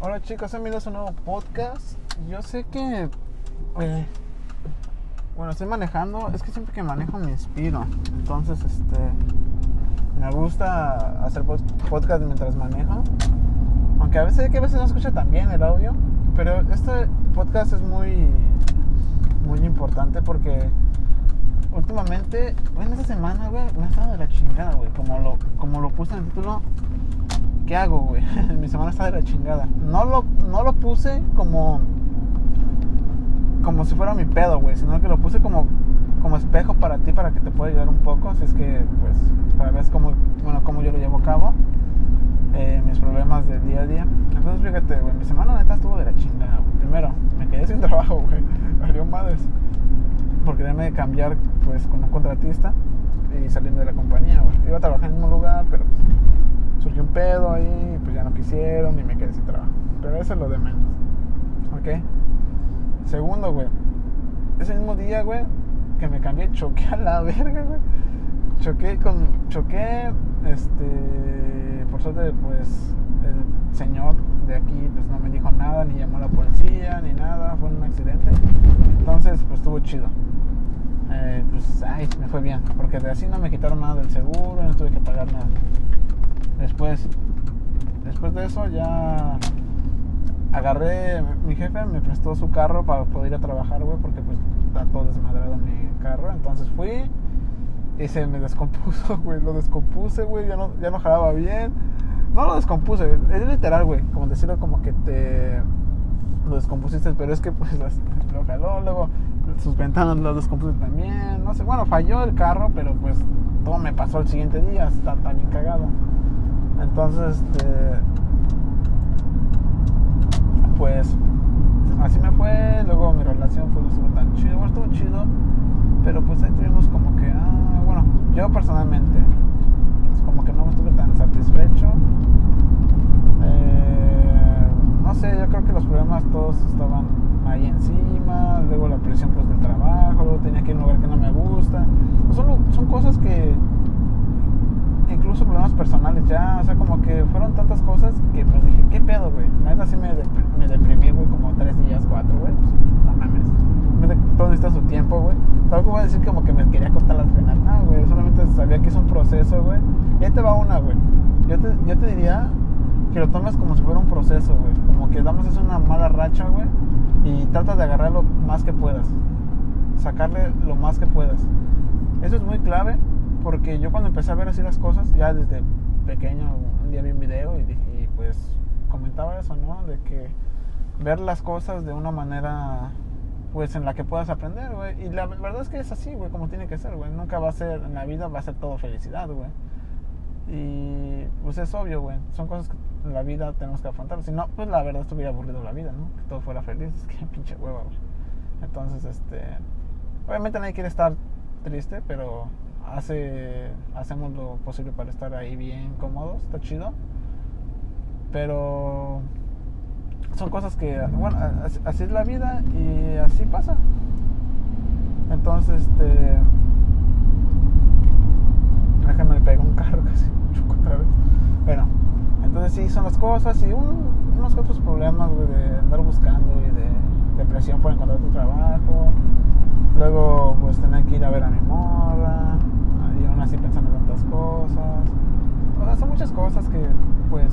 Hola chicos, bienvenidos a un nuevo podcast. Yo sé que... eh, bueno, estoy manejando. Es que siempre que manejo me inspiro. Entonces, este... Me gusta hacer pod- podcast mientras manejo. Aunque a veces, que a veces no escucha tan bien el audio. Pero este podcast es muy... Muy importante porque... Últimamente, en esta semana, güey, me ha estado de la chingada, güey. Como lo, como lo puse en el título, ¿qué hago, güey? Mi semana está de la chingada. No lo, no lo puse como. como si fuera mi pedo, güey. Sino que lo puse como, como espejo para ti, para que te pueda ayudar un poco. Así es que, pues, para ver cómo, bueno, cómo yo lo llevo a cabo. eh, mis problemas del día a día. Entonces, fíjate, güey, mi semana neta estuvo de la chingada, güey. Primero, me quedé sin trabajo, güey. Valió madres. Por quererme cambiar, pues, como contratista y saliendo de la compañía, güey. Iba a trabajar en mismo lugar, pero pues, surgió un pedo ahí, pues ya no quisieron y me quedé sin trabajo. Pero eso es lo de menos. ¿Ok? Segundo, güey. Ese mismo día, güey, que me cambié, choqué a la verga, güey. Choqué con. Choqué, este. Por suerte, pues, el señor de aquí, pues no me dijo nada, ni llamó a la policía, ni nada. Fue un accidente. Entonces, pues estuvo chido. Eh, pues, ay, me fue bien. Porque de así no me quitaron nada del seguro, no tuve que pagar nada. Después, de eso ya agarré, mi jefe me prestó su carro para poder ir a trabajar, güey, porque pues está todo desmadrado mi carro. Entonces fui y se me descompuso, güey, lo descompuse, güey, ya no, ya no jalaba bien. No lo descompuse, es literal, güey, como decirlo como que te lo descompusiste, pero es que pues las- lo jaló, luego sus ventanas lo descompuse también, no sé, bueno, falló el carro, pero pues todo me pasó el siguiente día, está tan bien cagado. Entonces, este, pues así me fue, luego mi relación pues no estuvo tan chido, bueno, estuvo chido, pero pues ahí tuvimos como que, ah, bueno, yo personalmente, pues, como que no estuve tan satisfecho. Eh, no sé, yo creo que los problemas todos estaban ahí encima, luego la presión pues del trabajo, luego tenía que ir a un lugar que no me gusta. Pues, son, son cosas que, incluso problemas personales ya, o sea, como que fueron tantas cosas que pues dije, ¿qué pedo, güey? Neta sí me, me deprimí, güey, como tres días, cuatro, güey, pues no mames. Todo necesita su tiempo, güey. Tampoco voy a decir como que me quería cortar las venas, no, güey, solamente sabía que es un proceso, güey. Y ahí te va una, güey. Yo te, yo te diría que lo tomes como si fuera un proceso, güey. Como que damos es una mala racha, güey. Y trata de agarrar lo más que puedas. Sacarle lo más que puedas. Eso es muy clave porque yo cuando empecé a ver así las cosas, ya desde pequeño, un día vi un video y, pues comentaba eso, ¿no? De que ver las cosas de una manera pues en la que puedas aprender, güey. Y la verdad es que es así, güey, como tiene que ser, güey. Nunca va a ser, en la vida va a ser todo felicidad, güey. Y pues es obvio, güey. Son cosas que en la vida tenemos que afrontar. Si no, pues la verdad estuviera aburrido la vida, ¿no? Que todo fuera feliz. Es que pinche hueva, güey. Entonces, este. Obviamente nadie quiere estar triste, pero hace, hacemos lo posible para estar ahí bien cómodos. Está chido. Pero son cosas que, bueno, así, es la vida y así pasa. Entonces, este. Déjame le pego un carro casi otra vez. Bueno, entonces sí son las cosas y un- unos otros problemas, de andar buscando y de depresión por encontrar tu trabajo. Luego, pues tener que ir a ver a mi morra y aún así pensando en tantas cosas. Son muchas cosas que, pues,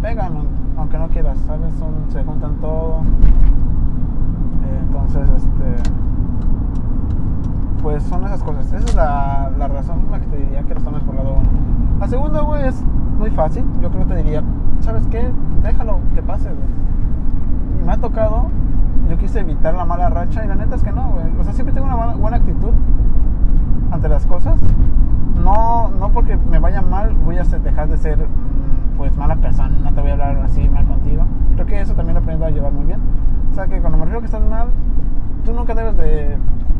pegan, aunque no quieras, ¿sabes? Son, se juntan todo. Entonces, este pues son esas cosas. Esa es la, la razón la que te diría que los tomes por lado uno. La segunda, güey, es muy fácil. Yo creo que te diría, ¿sabes qué? Déjalo que pase, güey. Me ha tocado, yo quise evitar la mala racha y la neta es que no, güey. O sea, siempre tengo una buena actitud ante las cosas. No, no porque me vaya mal voy a dejar de ser, mm, pues, mala persona. No te voy a hablar así mal contigo. Creo que eso también lo he aprendido a llevar muy bien. O sea, que cuando me refiero que estás mal, tú nunca debes de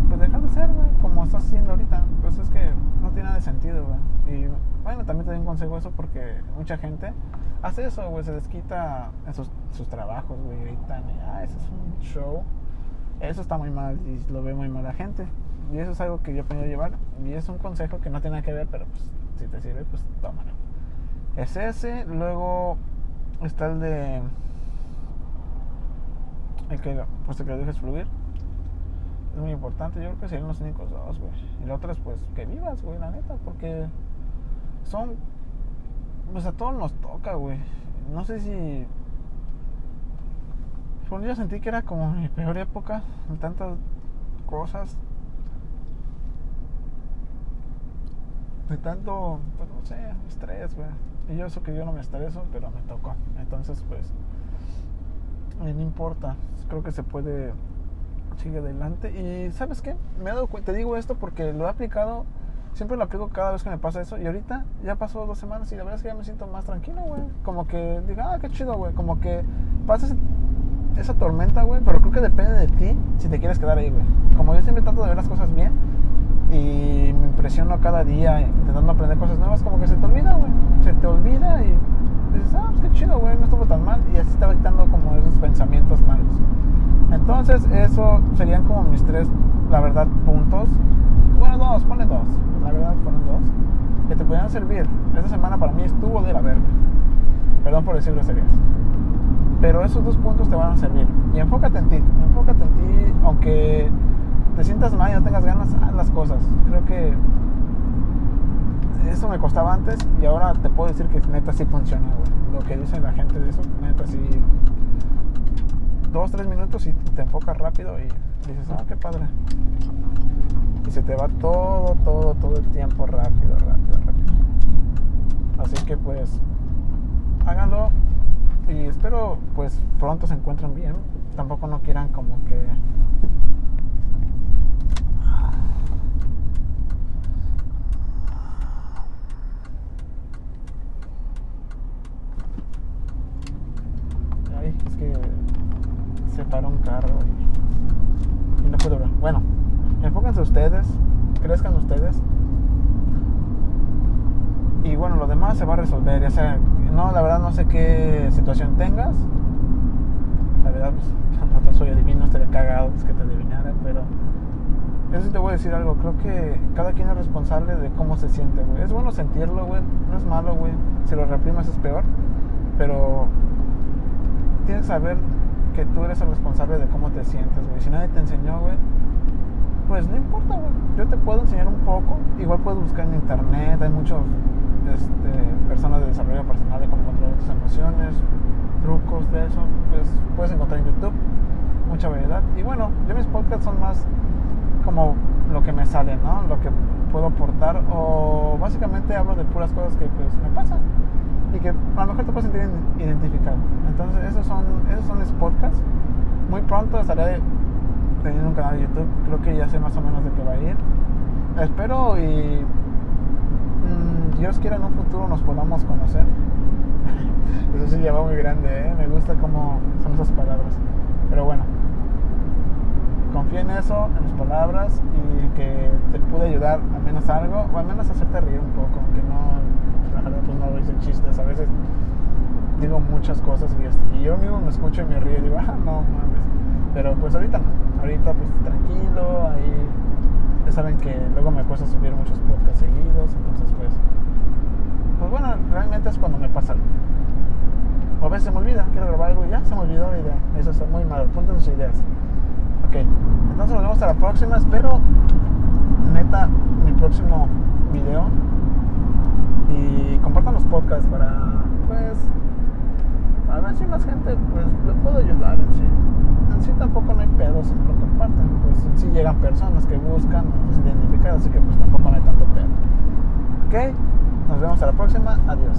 pues dejar de ser, como estás haciendo ahorita. Pues es que no tiene nada de sentido. Y bueno, también te doy un consejo eso porque mucha gente hace eso, güey, se desquita en sus, sus trabajos, güey, gritan y, ah, eso es un show. Eso está muy mal y lo ve muy mal la gente. Y eso es algo que yo he aprendido a llevar. Y es un consejo que no tiene nada que ver, pero pues si te sirve, pues tómalo. Es ese. Luego, está el de. El que, pues, el que lo dejes fluir. Es muy importante. Yo creo que serían los únicos dos, güey. Y la otra es, pues, que vivas, güey, la neta. Porque son. Pues a todos nos toca, güey. No sé si. Pues yo sentí que era como mi peor época. Tantas cosas. De tanto, pues no sé, estrés, güey. Y yo eso que yo no me estreso, pero me tocó. Entonces, pues, no importa. Creo que se puede seguir adelante. Y ¿sabes qué? Me he dado te digo esto porque lo he aplicado, siempre lo aplico cada vez que me pasa eso. Y ahorita ya pasó dos semanas y la verdad es que ya me siento más tranquilo, güey. Como que diga, ah, qué chido, güey. Como que pasa esa tormenta, güey. Pero creo que depende de ti si te quieres quedar ahí, güey. Como yo siempre trato de ver las cosas bien y me impresiono cada día intentando aprender cosas nuevas, como que se te olvida, güey. Se te olvida y dices, ah, pues qué chido, güey, no estuvo tan mal. Y así está quitando como esos pensamientos malos. Entonces, eso serían como mis tres, la verdad, puntos. Bueno, dos, pone dos. La verdad, ponen dos. Que te pudieran servir. Esta semana para mí estuvo de la verga. Perdón por decir groserías. Pero esos dos puntos te van a servir. Y enfócate en ti. Enfócate en ti, aunque te sientas mal y no tengas ganas, haz las cosas. Creo que eso me costaba antes y ahora te puedo decir que neta sí funciona, Lo que dice la gente de eso, neta sí. Dos, tres minutos y te enfocas rápido y dices, ah, qué padre. Y se te va todo, todo, todo el tiempo rápido, rápido, rápido. Así que pues, háganlo y espero pues pronto se encuentren bien. Tampoco no quieran como que es que se para un carro y, no puedo ver. Bueno, enfóquense ustedes, crezcan ustedes. Y bueno, lo demás se va a resolver, ya sea, no, la verdad no sé qué situación tengas. La verdad, pues, no soy adivino, estaría cagado es que te adivinara, pero eso sí te voy a decir algo, creo que cada quien es responsable de cómo se siente, güey. Es bueno sentirlo, güey, no es malo, güey. Si lo reprimas es peor, pero tienes que saber que tú eres el responsable de cómo te sientes, güey. Si nadie te enseñó, güey, pues no importa, güey. Yo te puedo enseñar un poco. Igual puedes buscar en internet. Hay muchos este, personas de desarrollo personal de cómo controlar tus emociones, trucos de eso. Pues puedes encontrar en YouTube mucha variedad. Y bueno, yo mis podcasts son más como lo que me sale, ¿no? Lo que puedo aportar. O básicamente hablo de puras cosas que pues me pasan y que a lo mejor te puedes sentir identificado. Entonces, esos son, esos son los podcasts. Muy pronto estaré teniendo un canal de YouTube. Creo que ya sé más o menos de qué va a ir. Espero y mmm, Dios quiera en un futuro nos podamos conocer. Eso sí ya va muy grande, ¿eh? me gusta cómo son esas palabras. Pero bueno, confía en eso, en las palabras y que te pude ayudar al menos algo o al menos hacerte reír un poco, aunque no pues no dicen chistes. A veces digo muchas cosas y, yo mismo me escucho y me río y digo, ah, no mames. Pero pues ahorita no. Ahorita pues tranquilo, ahí ya saben que luego me cuesta subir muchos podcasts seguidos, entonces pues pues bueno, realmente es cuando me pasa algo. O a veces se me olvida, quiero grabar algo y ya se me olvidó la idea. Eso es muy malo, ponten sus ideas. Ok, entonces nos vemos hasta la próxima. Espero, neta, mi próximo video y compartan los podcasts para, pues, a ver si más gente, pues, le puedo ayudar en sí. En sí tampoco no hay pedo si no lo comparten, pues en sí llegan personas que buscan pues, identificar, así que pues tampoco no hay tanto pedo. Ok, nos vemos a la próxima, adiós.